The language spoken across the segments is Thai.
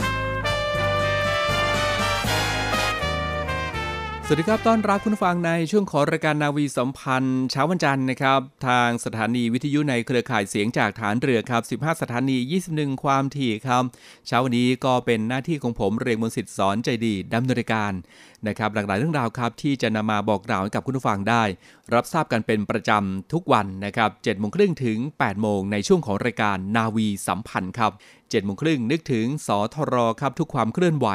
2563 วัสดีครับ ต้อนรับคุณฟังในช่วงของรายการนาวีสัมพันธ์เช้าวันจันทร์นะครับ ทางสถานีวิทยุในเครือข่ายเสียงจากฐานเรือครับ 15 สถานี 21 ความถี่ครับ เช้าวันนี้ก็เป็นหน้าที่ของผมเรียงมนสิทธิ์สอนใจดีดำเนินรายการนะครับ หลากหลายเรื่องราวครับที่จะนำมาบอกกล่าวให้กับคุณผู้ฟังได้ รับทราบกันเป็นประจำทุกวันนะครับ7โมงครึ่งถึง8โมงในช่วงของรายการนาวีสัมพันธ์ครับ 7โมงครึ่งนึกถึงสทรครับทุกความเคลื่อนไหว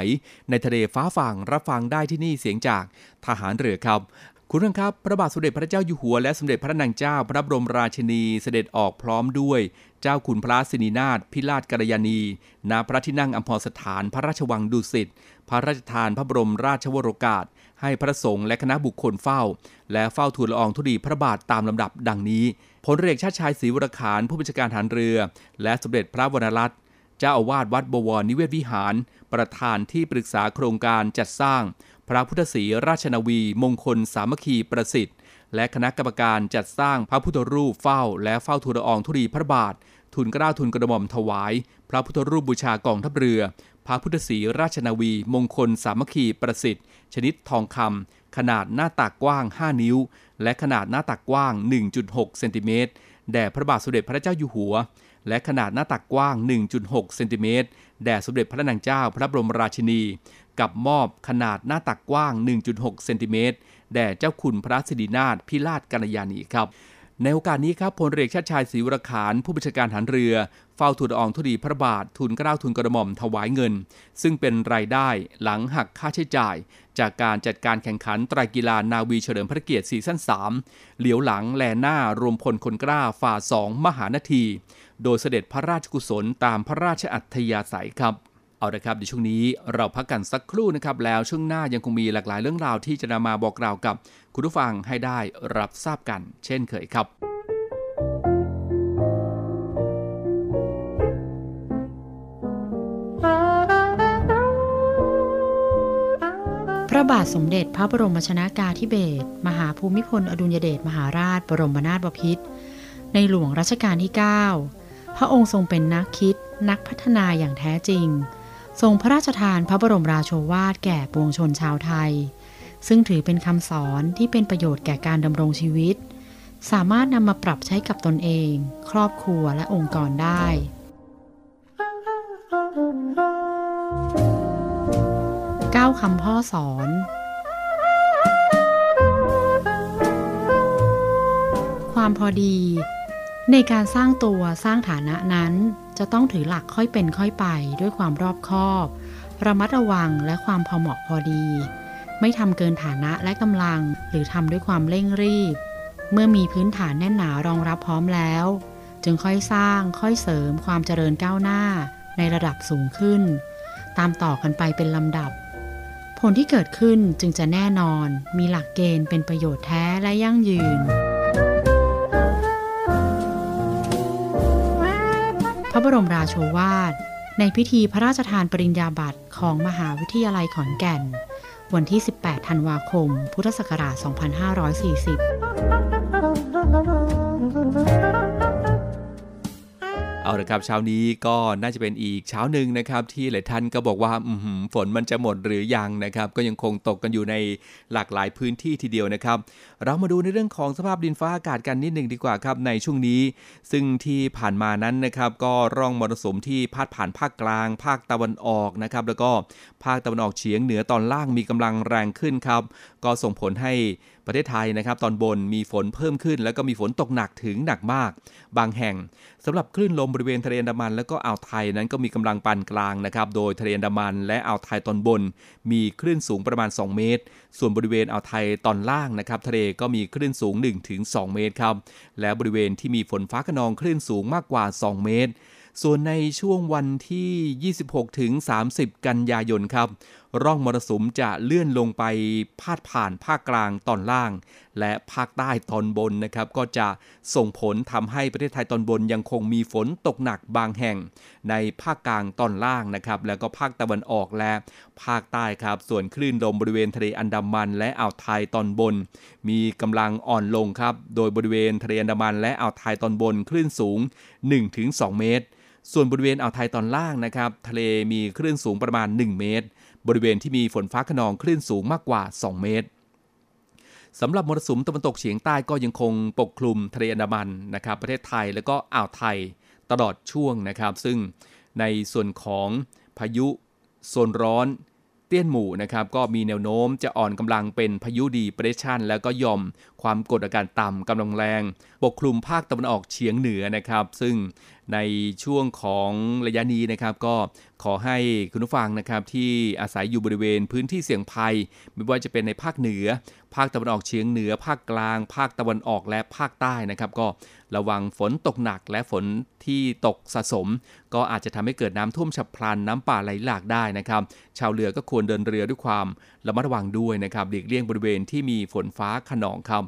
ในทะเลฟ้าฝั่งรับฟังได้ที่นี่เสียงจากทหารเรือครับคุณผู้ชมครับพระบาทสมเด็จพระเจ้าอยู่หัวและสมเด็จพระนางเจ้าพระบรมราชินีเสด็จออกพร้อมด้วย เจ้าคุณพระสินีนาถพิราชกัลยาณีณพระที่นั่งอัมพรสถานพระราชวังดุสิตพระราชทานพระบรมราชวโรกาส ให้พระสงฆ์และคณะบุคคลเฝ้า และเฝ้าทูลละอองธุลีพระบาทตามลำดับดังนี้พลเรือชาติชายศรีวรขานผู้บัญชาการฐานเรือ และสมเด็จพระวรรณรัตน์ จ้าอาวาสวัดบวรนิเวศวิหาร ประธานที่ปรึกษาโครงการจัดสร้าง พระพุทธศรีราชนาวี มงคลสามัคคีประสิทธิ์ และคณะกรรมการจัดสร้างพระพุทธรูปเฝ้า และเฝ้าทูลอองธุลีพระบาท ทุนเกล้าทุนกระหม่อมถวาย พระพุทธรูปบูชากองทัพเรือ พระพุทธศรีราชนาวี มงคลสามัคคีประสิทธิ์ ชนิดทองคำขนาดหน้าตักกว้าง 5 นิ้ว และขนาดหน้าตักกว้าง 1.6 เซนติเมตรแด่พระบาทสมเด็จพระเจ้าอยู่หัว และขนาดหน้าตักกว้าง 1.6 เซนติเมตร แด่สมเด็จพระนางเจ้าพระบรมราชินี กับมอบขนาดหน้าตักกว้าง 1.6 เซนติเมตร แด่เจ้าคุณพระสิรินาถพิราชกัลยาณีครับ ในโอกาสนี้ครับพลเรือชาติชายศรีวรขานผู้บัญชาการฐานเรือ เฝ้าทูลอองธุลีพระบาททุนเกล้าทุนกระหม่อมถวายเงิน ซึ่งเป็นรายได้หลังหักค่าใช้จ่าย จากการจัดการแข่งขันไตรกีฬานาวีเฉลิมพระเกียรติซีซั่น3เหลียวหลังแลหน้ารวมพลคนกล้าฝ่าสองมหานาที โดยเสด็จพระราชกุศลตามพระราชอัธยาศัยครับเอาละครับในช่วงนี้เราพักกันสักครู่นะครับแล้วช่วงหน้ายังคงมีหลากหลายเรื่องราวที่จะนำมาบอกกล่าวกับ คุณผู้ฟังให้ได้รับทราบกัน เช่นเคยครับพระบาทสมเด็จพระบรมชนากาธิเบศรมหาภูมิพล อดุลยเดชมหาราช บรมนาถบพิตรในหลวงรัชกาลที่ 9 พระองค์ทรงเป็นนักคิดนักพัฒนาอย่างแท้จริง ทรงพระราชทานพระบรมราโชวาทแก่ปวงชนชาวไทย ซึ่งถือเป็นคำสอนที่เป็นประโยชน์แก่การดำรงชีวิต สามารถนำมาปรับใช้กับตนเอง ครอบครัวและองค์กรได้เก้าคำพ่อสอนความพอดี ในการสร้างตัวสร้างฐานะนั้น จะต้องถือหลักค่อยเป็นค่อยไปด้วยความรอบคอบ ระมัดระวังและความพอเหมาะพอดี ไม่ทำเกินฐานะและกำลัง หรือทำด้วยความเร่งรีบ เมื่อมีพื้นฐานแน่นหนารองรับพร้อมแล้ว จึงค่อยสร้างค่อยเสริมความเจริญก้าวหน้า ในระดับสูงขึ้น ตามต่อกันไปเป็นลำดับ ผลที่เกิดขึ้นจึงจะแน่นอน มีหลักเกณฑ์เป็นประโยชน์แท้และยั่งยืน ระบรมราโชวาท ในพิธีพระราชทานปริญญาบัตรของมหาวิทยาลัยขอนแก่น วันที่ 18 ธันวาคม พุทธศักราช 2540 เอาละครับเช้านี้ก็น่าจะเป็นอีกเช้าหนึ่งนะครับที่หลายท่านก็บอกว่าฝนมันจะหมดหรือยังนะครับก็ยังคงตกกันอยู่ในหลากหลายพื้นที่ทีเดียวนะครับ เรามาดูในเรื่องของสภาพดินฟ้าอากาศกันนิดหนึ่งดีกว่าครับในช่วงนี้ ซึ่งที่ผ่านมานั้นนะครับก็ร่องมรสุมที่พาดผ่านภาคกลาง ภาคตะวันออกนะครับแล้วก็ภาคตะวันออกเฉียงเหนือตอนล่างมีกำลังแรงขึ้นครับก็ส่งผลให้ ประเทศไทยนะครับตอนบนมีฝนเพิ่มขึ้น แล้วก็มีฝนตกหนักถึงหนักมาก บางแห่งสำหรับคลื่นลมบริเวณทะเลอันดามัน แล้วก็อ่าวไทยนั้นก็มีกำลังปานกลางนะครับโดยทะเลอันดามัน และอ่าวไทยตอนบน มีคลื่นสูงประมาณ 2 เมตร ส่วนบริเวณอ่าวไทยตอนล่างนะครับทะเลก็มีคลื่นสูง 1-2 เมตรครับและบริเวณที่มีฝนฟ้าขนองคลื่นสูงมากกว่า 2 เมตรส่วนในช่วงวันที่ 26 ถึง 30 กันยายนครับ ร่องมรสุมจะเลื่อนลงไปพาดผ่านภาคกลางตอนล่าง และภาคใต้ตอนบนนะครับก็จะส่งผลทำให้ประเทศไทยตอนบนยังคงมีฝนตกหนักบางแห่ง ในภาคกลางตอนล่างนะครับแล้วก็ภาคตะวันออกและภาคใต้ครับส่วนคลื่นลมบริเวณทะเลอันดามันและอ่าวไทยตอนบน มีกำลังอ่อนลงครับโดยบริเวณทะเลอันดามันและอ่าวไทยตอนบนคลื่นสูง 1-2 เมตรส่วนบริเวณอ่าวไทยตอนล่างนะครับ ทะเลมีคลื่นสูงประมาณ 1 เมตร บริเวณที่มีฝนฟ้าขนองคลื่นสูงมากกว่า 2 เมตรสำหรับมรสุมตะวันตกเฉียงใต้ก็ยังคงปกคลุมทะเลอันดามันนะครับประเทศไทยแล้วก็อ่าวไทยตลอดช่วงนะครับ ซึ่งในส่วนของพายุโซนร้อนเตี้ยนหมู่นะครับก็มีแนวโน้มจะอ่อนกำลังเป็นพายุดีเปรชันแล้วก็ยอม ความกดอากาศต่ำกำลังแรงปกคลุมภาคตะวันออกเฉียงเหนือนะครับ ซึ่งในช่วงของระยะนี้นะครับ ก็ขอให้คุณผู้ฟังนะครับที่อาศัยอยู่บริเวณพื้นที่เสี่ยงภัย ไม่ว่าจะเป็นในภาคเหนือ ภาคตะวันออกเฉียงเหนือ ภาคกลาง ภาคตะวันออกและภาคใต้นะครับ ก็ระวังฝนตกหนักและฝนที่ตกสะสม ก็อาจจะทำให้เกิดน้ำท่วมฉับพลันน้ำป่าไหลหลากได้นะครับ ชาวเรือก็ควรเดินเรือด้วยความระมัดระวังด้วยนะครับหลีกเลี่ยงบริเวณที่มีฝนฟ้าขนองครับ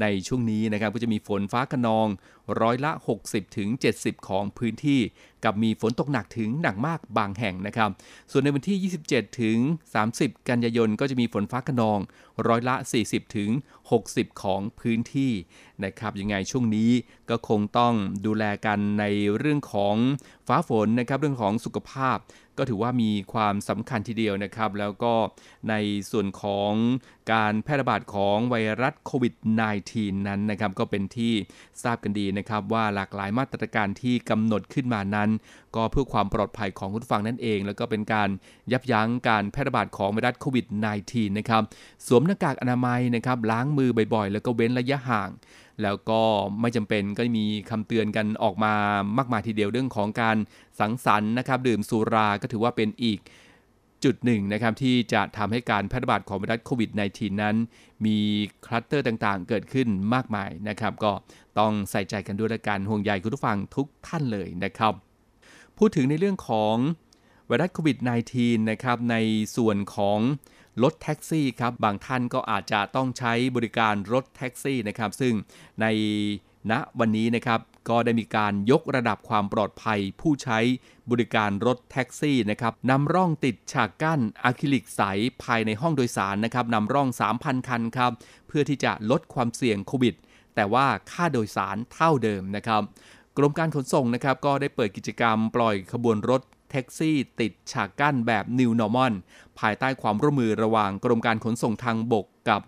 ในช่วงนี้นะครับก็จะมีฝนฟ้าขนองร้อยละ60ถึงของพื้นที่ กับมีฝนตกหนักถึงหนักมากบางแห่งนะครับ ส่วนในวันที่ 27 ถึง 30 กันยายนก็จะมีฝนฟ้าขนองร้อยละ40ถึงของพื้นที่นะครับยังไงช่วงนี้ก็คงต้องดูแลกันในเรื่องของฟ้าฝนนะครับเรื่องของสุขภาพก็ถือว่ามีความสำคัญทีเดียวนะครับ แล้วก็ในส่วนของการแพร่ระบาดของไวรัสโควิด -19 นั้นนะครับก็เป็นที่ทราบกันดีนะครับว่าหลากหลายมาตรการที่กำหนดขึ้นมานั้น ก็เพื่อความปลอดภัยของคุณฟังนั่นเอง แล้วก็เป็นการยับยั้งการแพร่ระบาดของไวรัสโควิด -19 นะครับสวมหน้ากากอนามัยนะครับล้างมือบ่อยๆ แล้วก็เว้นระยะห่างแล้วก็ไม่จำเป็นก็มีคำเตือนกันออกมามากมายทีเดียวเรื่องของการสังสรรค์นะครับดื่มสุราก็ถือว่าเป็นอีก จุดหนึ่งนะครับที่จะทำให้การแพร่ระบาดของไวรัสโควิด -19 นั้น มีคลัสเตอร์ต่างๆ เกิดขึ้นมากมายนะครับ ก็ต้องใส่ใจกันด้วยละกันห่วงใยคุณผู้ฟังทุกท่านเลยนะครับ พูดถึงในเรื่องของไวรัสโควิด -19 นะครับในส่วนของรถแท็กซี่ครับบางท่านก็อาจจะต้องใช้บริการรถแท็กซี่นะครับ ซึ่งในณวันนี้นะครับ ก็ได้มีการยกระดับความปลอดภัยผู้ใช้บริการรถแท็กซี่นะครับนำร่องติดฉากกั้นอะคริลิกใสภายในห้องโดยสารนะครับนำร่อง 3,000 คันครับเพื่อที่จะลดความเสี่ยงโควิด แต่ว่าค่าโดยสารเท่าเดิมนะครับกรมการขนส่งนะครับก็ได้เปิดกิจกรรมปล่อยขบวนรถแท็กซี่ติดฉากกั้นแบบ New Normal ภายใต้ความร่วมมือระหว่างกรมการขนส่งทางบกกับ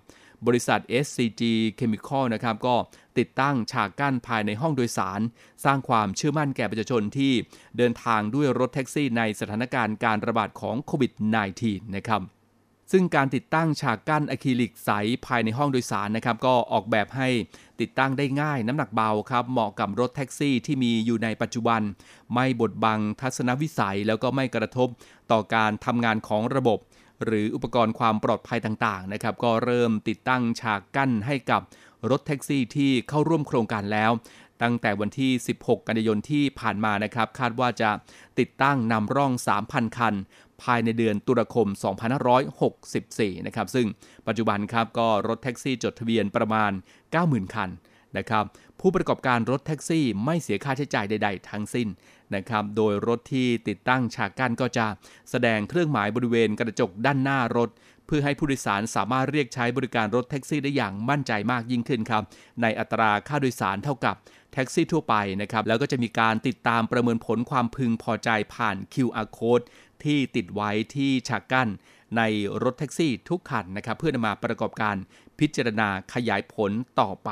บริษัท SCG Chemical นะครับก็ติดตั้งฉากกั้นภายในห้องโดยสาร สร้างความเชื่อมั่นแก่ประชาชนที่เดินทางด้วยรถแท็กซี่ในสถานการณ์การระบาดของโควิด -19 นะครับซึ่งการติดตั้งฉากกั้นอะคริลิกใสภายในห้องโดยสารนะครับก็ออกแบบให้ติดตั้งได้ง่ายน้ำหนักเบาครับเหมาะกับรถแท็กซี่ที่มีอยู่ในปัจจุบัน ไม่บดบังทัศนวิสัยแล้วก็ไม่กระทบต่อการทำงานของระบบ หรืออุปกรณ์ความปลอดภัยต่างๆนะครับก็เริ่มติดตั้งฉากกั้นให้กับรถแท็กซี่ที่เข้าร่วมโครงการแล้ว ตั้งแต่วันที่ 16 กันยายนที่ผ่านมานะครับ คาดว่าจะติดตั้งนำร่อง 3,000 คัน ภายในเดือนตุลาคม 2564 นะครับ ซึ่งปัจจุบันครับก็รถแท็กซี่จดทะเบียนประมาณ 90,000 คันนะครับ ผู้ประกอบการรถแท็กซี่ไม่เสียค่าใช้จ่ายใด ๆ ทั้งสิ้น นะครับโดยรถที่ติดตั้งฉากกั้นก็จะแสดงเครื่องหมายบริเวณกระจกด้านหน้ารถ เพื่อให้ผู้โดยสารสามารถเรียกใช้บริการรถแท็กซี่ได้อย่างมั่นใจมากยิ่งขึ้นครับในอัตราค่าโดยสารเท่ากับแท็กซี่ทั่วไปนะครับแล้วก็จะมีการติดตามประเมินผลความพึงพอใจผ่าน QR code ที่ติดไว้ที่ฉากกั้นในรถแท็กซี่ทุกคันนะครับเพื่อนำมาประกอบการพิจารณาขยายผลต่อไป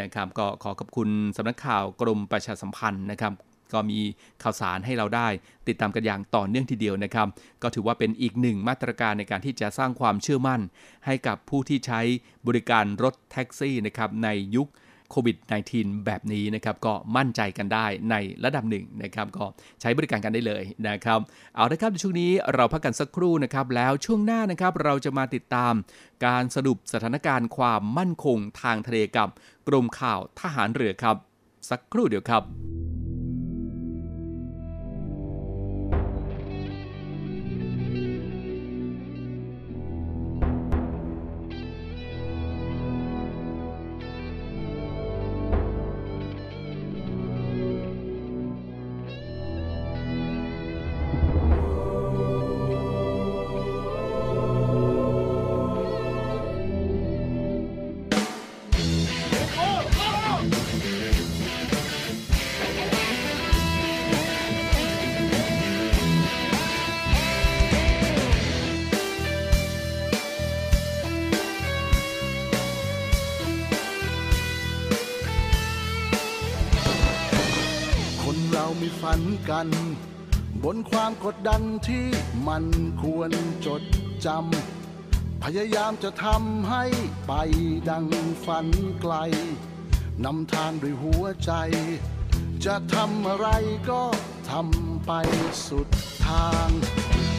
นะครับก็ขอขอบคุณสำนักข่าวกรมประชาสัมพันธ์นะครับ ก็มีข่าวสารให้เราได้ ติดตามกันอย่างต่อเนื่องทีเดียวนะครับ ก็ถือว่าเป็นอีกหนึ่งมาตรการในการที่จะสร้างความเชื่อมั่น ให้กับผู้ที่ใช้บริการรถแท็กซี่นะครับในยุคโควิด -19 แบบนี้นะครับก็มั่นใจกันได้ในระดับหนึ่งนะครับก็ใช้บริการกันได้เลยนะครับเอาละครับในช่วงนี้เราพักกันสักครู่นะครับแล้วช่วงหน้านะครับเราจะมาติดตาม การสรุปสถานการณ์ความมั่นคงทางทะเลกับกรมข่าวทหารเรือครับ สักครู่เดียวครับ กัน บนความกดดันที่มันควรจดจำ พยายามจะทำให้ไปดังฝันไกล นำทางด้วยหัวใจ จะทำอะไรก็ทำไปสุดทาง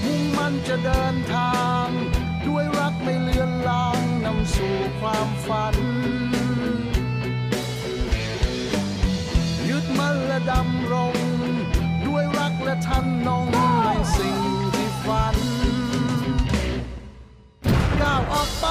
มุ่งมันจะเดินทาง ด้วยรักไม่เลือนลางนำสู่ความฝันยึดมั่นและดำรง และทันนงในสิ่งที่ฝัน ก้าวออกไป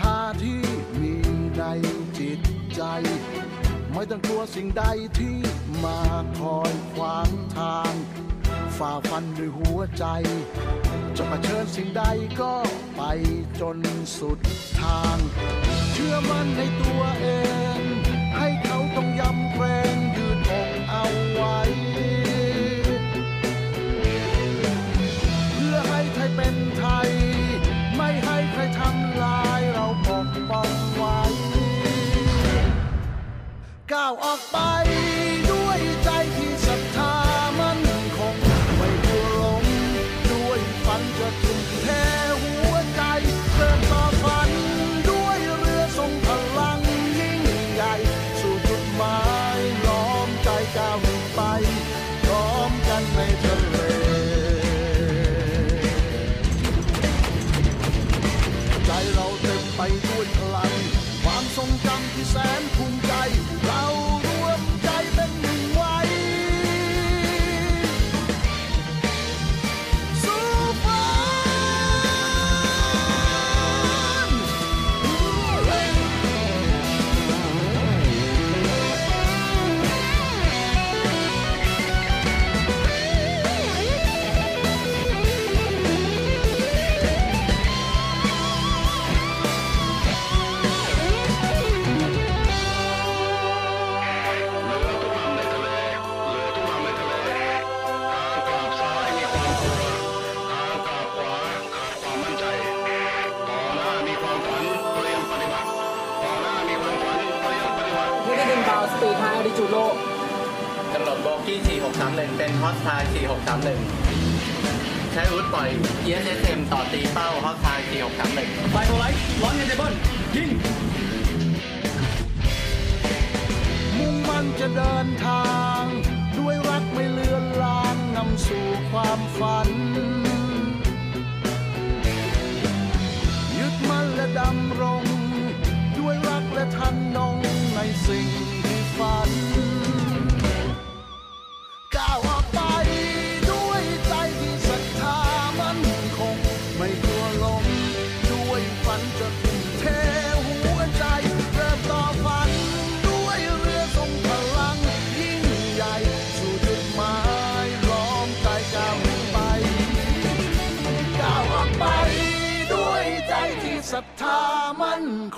ธาที่มีในจิตใจ ไม่ต้องกลัวสิ่งใดที่มาคอยขวางทาง ฝ่าฟันด้วยหัวใจ จะมาเชิญสิ่งใดก็ไปจนสุดทาง เชื่อมั่นในตัวเอง ให้เขาต้องยำเกรง ก้าว ความฝัน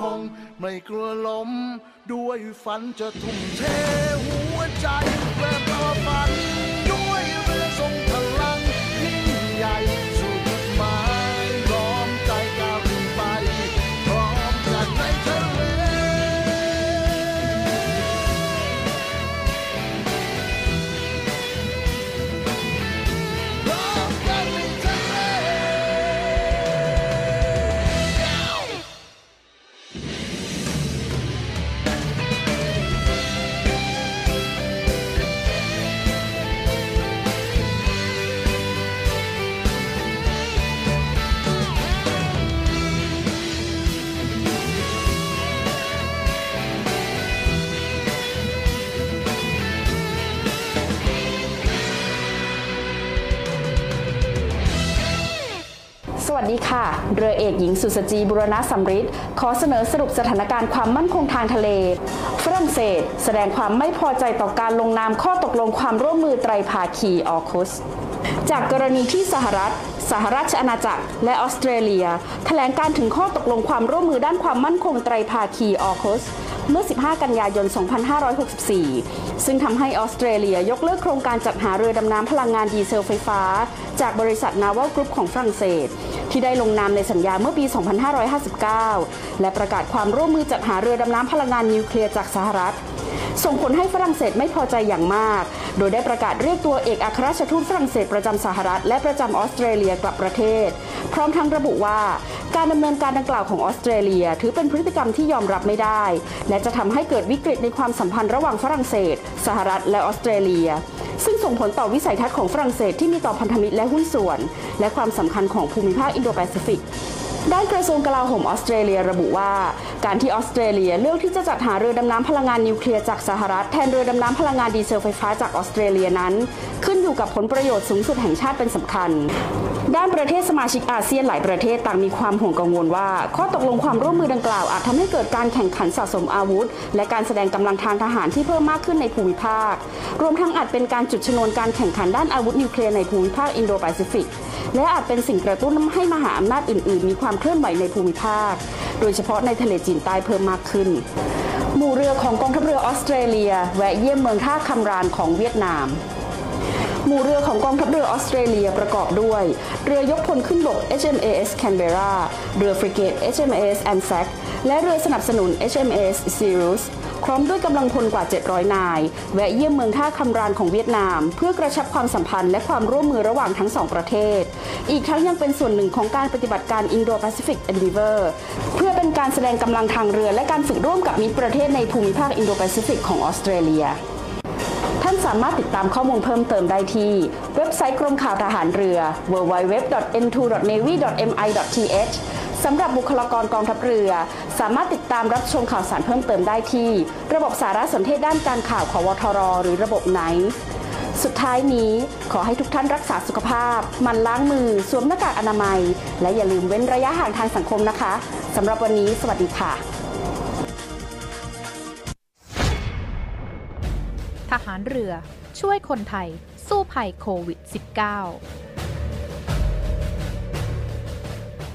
คง ไม่กลัวล้ม ด้วยฝันจะทุ่มเทหัวใจเริ่มต่อฝัน ด้วยเรือทรงพลังยิ่งใหญ่ สดีค่ะ เรือเอกหญิงสุสจีบุรณะสำริดขอเสนอสรุปสถานการณ์ความมั่นคงทางทะเล ฝรั่งเศส แสดงความไม่พอใจต่อการลงนามข้อตกลงความร่วมมือไตรภาคีออคุส จากกรณีที่สหรัฐ สหราชอาณาจักร และออสเตรเลีย แถลงการถึงข้อตกลงความร่วมมือด้านความมั่นคงไตรภาคีออคุสเมื่อ 15 กันยายน 2564 ซึ่งทำให้ออสเตรเลียยกเลิกโครงการจัดหาเรือดำน้ำพลังงานดีเซลไฟฟ้า จากบริษัทนาว a l กรุ๊ปของฝรั่งเศส ที่ได้ลงนามในสัญญาเมื่อปี 2559 และประกาศความร่วมมือจัดหาเรือดำน้ำพลังงานนิวเคลียร์จากสหรัฐ ส่งผลให้ฝรั่งเศสไม่พอใจอย่างมาก โดยได้ประกาศเรียกตัวเอกอัครราชทูตฝรั่งเศสประจำสหรัฐ และประจำออสเตรเลียกลับประเทศ พร้อมทั้งระบุว่าการดำเนินการดังกล่าวของออสเตรเลีย ถือเป็นพฤติกรรมที่ยอมรับไม่ได้ และจะทำให้เกิดวิกฤตในความสัมพันธ์ระหว่างฝรั่งเศส สหรัฐและออสเตรเลีย ซึ่งส่งผลต่อวิสัยทัศน์ของฝรั่งเศสที่มีต่อพันธมิตรและหุ้นส่วน และความสำคัญของภูมิภาคอินโดแปซิฟิก ด้านกระทรวงกลาโหมออสเตรเลียระบุว่า การที่ออสเตรเลียเลือกที่จะจัดหาเรือดำน้ำพลังงานนิวเคลียร์จากสหรัฐแทนเรือดำน้ำพลังงานดีเซลไฟฟ้าจากออสเตรเลียนั้น ขึ้นอยู่กับผลประโยชน์สูงสุดแห่งชาติเป็นสำคัญด้านประเทศสมาชิกอาเซียนหลายประเทศต่างมีความห่วงกังวลว่า ข้อตกลงความร่วมมือดังกล่าวอาจทำให้เกิดการแข่งขันสะสมอาวุธ และการแสดงกำลังทางทหารที่เพิ่มมากขึ้นในภูมิภาค รวมทั้งอาจเป็นการจุดชนวนการแข่งขันด้านอาวุธนิวเคลียร์ในภูมิภาคอินโดแปซิฟิก และอาจเป็นสิ่งกระตุ้นให้มหาอำนาจอื่น ๆ มีความเคลื่อนไหวในภูมิภาค โดยเฉพาะในทะเลจีนใต้เพิ่มมากขึ้น หมู่เรือของกองทัพเรือออสเตรเลียแวะเยี่ยมเมืองท่าคำรานของเวียดนามหมู่เรือของกองทัพเรือออสเตรเลียประกอบด้วย เรือยกพลขึ้นบก HMAS Canberra เรือฟริเกต HMAS Anzac และเรือสนับสนุน HMAS Sirius พร้อมด้วยกำลังพลกว่า 700 นาย แวะเยี่ยมเมืองท่าคำรานของเวียดนาม เพื่อกระชับความสัมพันธ์และความร่วมมือระหว่างทั้งสองประเทศ อีกทั้งยังเป็นส่วนหนึ่งของการปฏิบัติการ Indo-Pacific Endeavour เพื่อเป็นการแสดงกำลังทางเรือและการฝึกร่วมกับมิตรประเทศในภูมิภาค Indo-Pacific ของออสเตรเลียท่านสามารถติดตามข้อมูลเพิ่มเติมได้ที่ เว็บไซต์กรมข่าวทหารเรือ www.n2.navy.mi.th สำหรับบุคลากรกองทัพเรือ สามารถติดตามรับชมข่าวสารเพิ่มเติมได้ที่ ระบบสารสนเทศด้านการข่าวของวทร หรือระบบไหนสุดท้ายนี้ขอให้ทุกท่านรักษาสุขภาพ มันล้างมือ สวมหน้ากากอนามัย และอย่าลืมเว้นระยะห่างทางสังคมนะคะสำหรับวันนี้ สวัสดีค่ะ ทหารเรือช่วยคนไทย สู้ภัยโควิด -19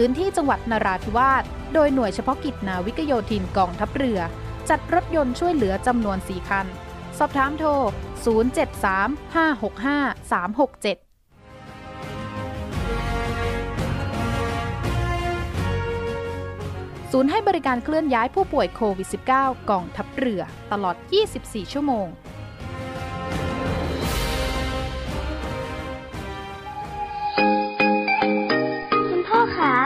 พื้นที่จังหวัดนราธิวาส โดยหน่วยเฉพาะกิจนาวิกโยธินกองทัพเรือ จัดรถยนต์ช่วยเหลือจำนวน 4 คัน สอบถามโทร 073 565 367ศูนย์ให้บริการเคลื่อนย้ายผู้ป่วยโควิด -19 กองทัพเรือ ตลอด 24 ชั่วโมง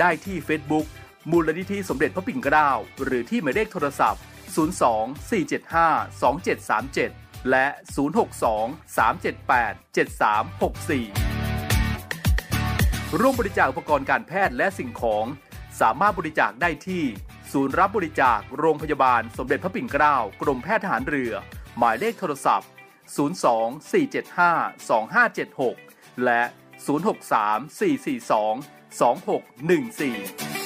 ได้ที่ Facebook มูลนิธิสมเด็จพระปิ่นเกล้าหรือที่หมายเลขโทรศัพท์ 02 475 2737 และ 062 378 7364 ร่วมบริจาคอุปกรณ์การแพทย์และสิ่งของ สามารถบริจาคได้ที่ ศูนย์รับบริจาคโรงพยาบาลสมเด็จพระปิ่นเกล้ากรมแพทย์ทหารเรือ หมายเลขโทรศัพท์ 02 475 2576 และ 063 442 2614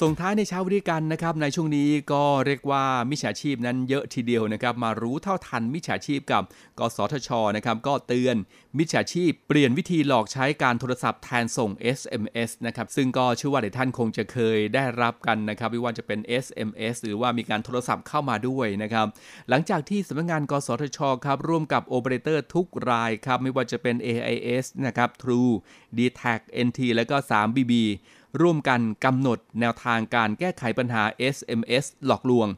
ส่งท้ายในเช้าวันนี้กันนะครับในช่วงนี้ก็เรียกว่ามิจฉาชีพนั้นเยอะทีเดียวนะครับมารู้เท่าทันมิจฉาชีพกับกสทชนะครับก็เตือนมิจฉาชีพเปลี่ยนวิธีหลอกใช้การโทรศัพท์แทนส่ง SMS นะครับซึ่งก็เชื่อว่าหลายท่านคงจะเคยได้รับกันนะครับไม่ว่าจะเป็น SMS หรือว่ามีการโทรศัพท์เข้ามาด้วยนะครับหลังจากที่สำนักงานกสทชครับร่วมกับโอเปอเรเตอร์ทุกรายครับไม่ว่าจะเป็น AIS นะครับ True d t a c NT และก็ 3BB ร่วมกันกำหนดแนวทางการแก้ไขปัญหา SMS หลอกลวง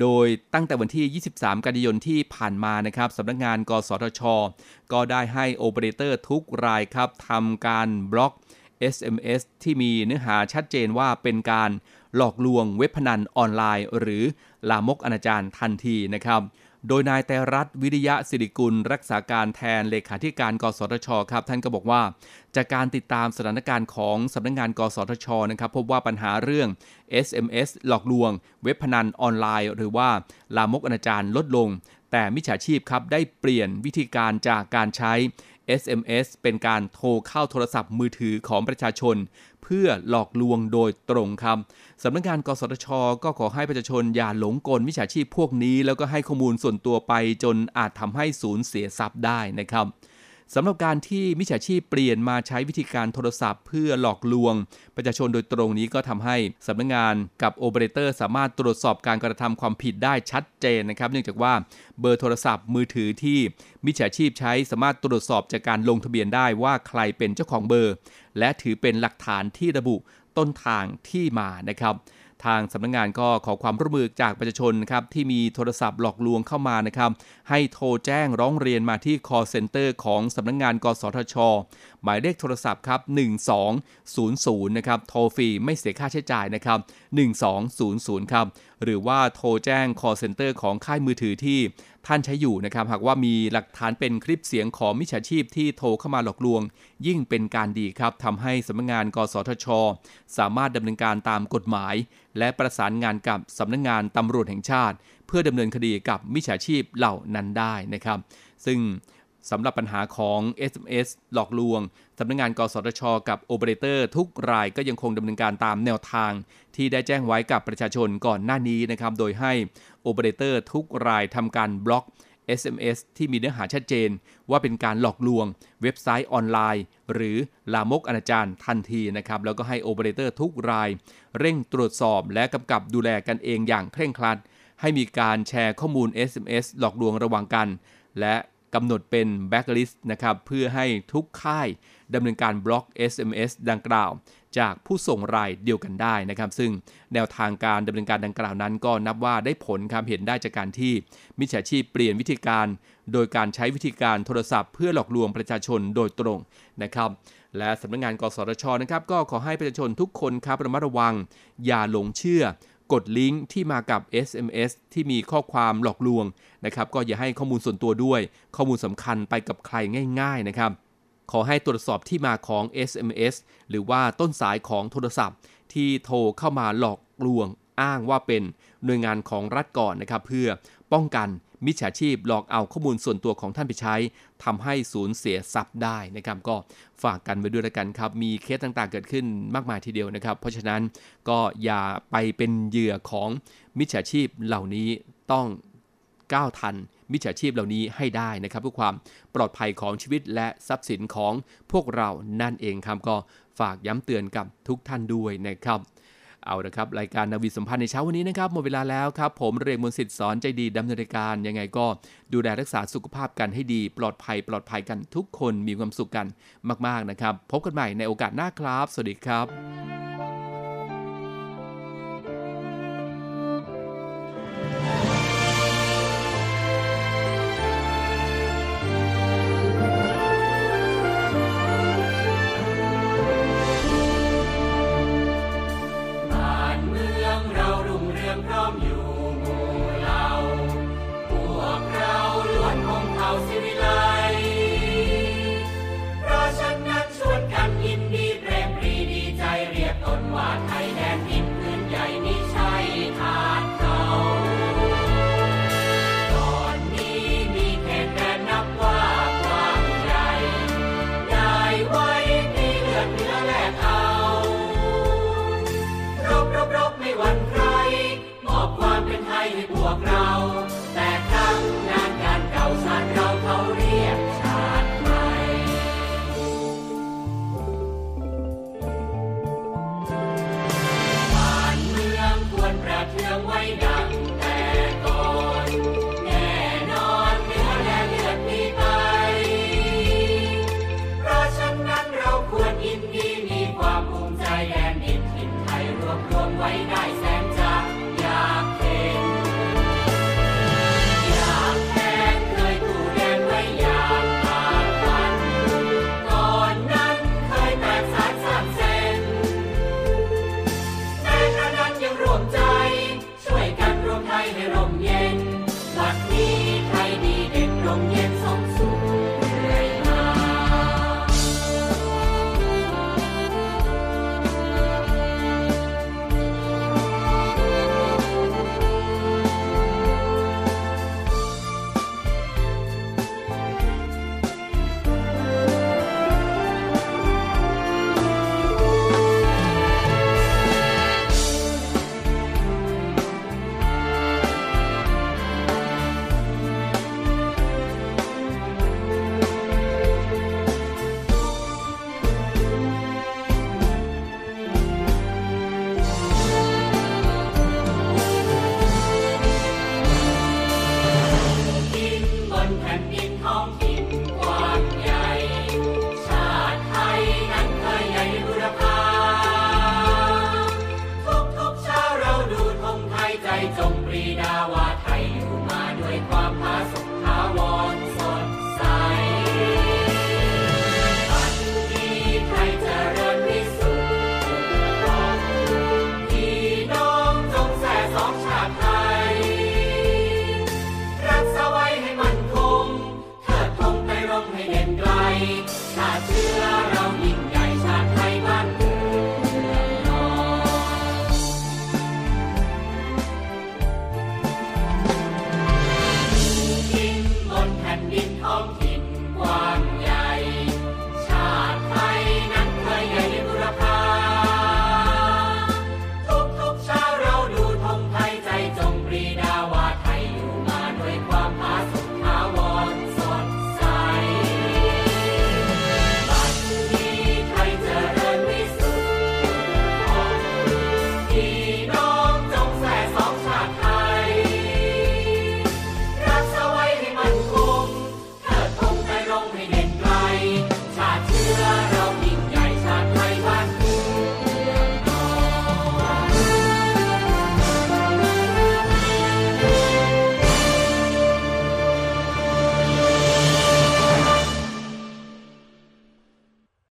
โดยตั้งแต่วันที่ 23 กันยายนที่ผ่านมานะครับสำนักงาน กสทช ก็ได้ให้โอเปอเรเตอร์ทุกรายครับทำการบล็อก SMS ที่มีเนื้อหาชัดเจนว่าเป็นการหลอกลวงเว็บพนันออนไลน์ หรือลามกอนาจารทันทีนะครับ โดยนายแต่รัฐวิริยะสิริกุล รักษาการแทนเลขาธิการกสทชครับ ท่านก็บอกว่า จากการติดตามสถานการณ์ของสำนักงงาน กสทชนะครับพบว่าปัญหาเรื่อง SMS หลอกลวง เว็บพนันออนไลน์ หรือว่าลามกอนาจารลดลง แต่มิจฉาชีพครับได้เปลี่ยนวิธีการจากการใช้ SMS เป็นการโทรเข้าโทรศัพท์มือถือของประชาชน พื่อหลอกลวงโดยตรงครับสำนักงานกสทช ก็ขอให้ประชาชนอย่าหลงกลวิชาชีพพวกนี้ แล้วก็ให้ข้อมูลส่วนตัวไปจนอาจทำให้สูญเสียทรัพย์ได้นะครับ สำหรับการที่มิจฉาชีพเปลี่ยนมาใช้วิธีการโทรศัพท์ เพื่อหลอกลวง ประชาชนโดยตรงนี้ก็ทำให้สำนักงงานกับโอเปอเรเตอร์สามารถตรวจสอบการกระทำความผิดได้ชัดเจนนะครับ เนื่องจากว่าเบอร์โทรศัพท์มือถือที่มิจฉาชีพใช้สามารถตรวจสอบจากการลงทะเบียนได้ว่าใครเป็นเจ้าของเบอร์ และถือเป็นหลักฐานที่ระบุต้นทางที่มานะครับ ทางสำนักงงานก็ขอความร่วมมือจากประชาชนครับที่มีโทรศัพท์หลอกลวงเข้ามานะครับให้โทรแจ้งร้องเรียนมาที่ call center ของสำนักงงาน กสทช หมายเลขโทรศัพท์ครับ1200นะครับโทรฟรีไม่เสียค่าใช้จ่ายนะครับ1200ครับหรือว่าโทรแจ้ง call center ของค่ายมือถือที่ ท่านใช้อยู่นะครับ หากว่ามีหลักฐานเป็นคลิปเสียงของมิจฉาชีพที่โทรเข้ามาหลอกลวง ยิ่งเป็นการดีครับทำให้สำนักงงาน กสทช สามารถดำเนินการตามกฎหมาย และประสานงานกับสำนักงงานตำรวจแห่งชาติ เพื่อดำเนินคดีกับมิจฉาชีพเหล่านั้นได้นะครับ ซึ่ง สำหรับปัญหาของ SMS หลอกลวง สำนักงานกสทช กับโอเปอเรเตอร์ทุกรายก็ยังคงดำเนินการตามแนวทาง ที่ได้แจ้งไว้กับประชาชนก่อนหน้านี้นะครับ โดยให้โอเปอเรเตอร์ทุกรายทำการบล็อก SMS ที่มีเนื้อหาชัดเจน ว่าเป็นการหลอกลวง เว็บไซต์ออนไลน์ หรือลามกอนาจารทันทีนะครับ แล้วก็ให้โอเปอเรเตอร์ทุกราย เร่งตรวจสอบและกำกับดูแลกันเองอย่างเคร่งครัด ให้มีการแชร์ข้อมูล SMS หลอกลวงระหว่างกัน และ กำหนดเป็นแบ็กลิสต์นะครับเพื่อให้ทุกค่ายดำเนินการบล็อก SMS ดังกล่าว จากผู้ส่งรายเดียวกันได้นะครับ ซึ่งแนวทางการดำเนินการดังกล่าวนั้น ก็นับว่าได้ผลครับเห็นได้จากการที่มิจฉาชีพเปลี่ยนวิธีการ โดยการใช้วิธีการโทรศัพท์เพื่อหลอกลวงประชาชนโดยตรงนะครับและสำนักงานกสทชนะครับก็ขอให้ประชาชนทุกคนครับระมัดระวัง อย่าหลงเชื่อ กดลิงก์ที่มากับ SMS ที่มีข้อความหลอกลวงนะครับก็อย่าให้ข้อมูลส่วนตัวด้วย ข้อมูลสำคัญไปกับใครง่าย ๆนะครับ ขอให้ตรวจสอบที่มาของ SMS หรือว่าต้นสายของโทรศัพท์ ที่โทรเข้ามาหลอกลวง อ้างว่าเป็นหน่วยงานของรัฐก่อนนะครับ เพื่อป้องกัน มิจฉาชีพหลอกเอาข้อมูลส่วนตัวของท่านไปใช้ทำให้สูญเสียทรัพย์ได้นะครับก็ฝากกันไว้ด้วยล้วกันครับ มีเคสต่างๆเกิดขึ้นมากมายทีเดียวนะครับ เพราะฉะนั้นก็อย่าไปเป็นเหยื่อของมิจฉาชีพเหล่านี้ต้องก้าวทันมิจฉาชีพเหล่านี้ให้ได้นะครับเพื่อความปลอดภัยของชีวิตและทรัพย์สินของพวกเรานั่นเองครับก็ฝากย้ำเตือนกับทุกท่านด้วยนะครับ เอาละครับ รายการนาวีสัมพันธ์ในเช้าวันนี้นะครับหมดเวลาแล้วครับ ผมเรียงมนสิทธิ์สอนใจดีดำเนินรายการยังไงก็ดูแลรักษาสุขภาพกันให้ดี ปลอดภัย ปลอดภัยกันทุกคนมีความสุขกันมาก ๆนะครับ พบกันใหม่ในโอกาสหน้าครับ สวัสดีครับ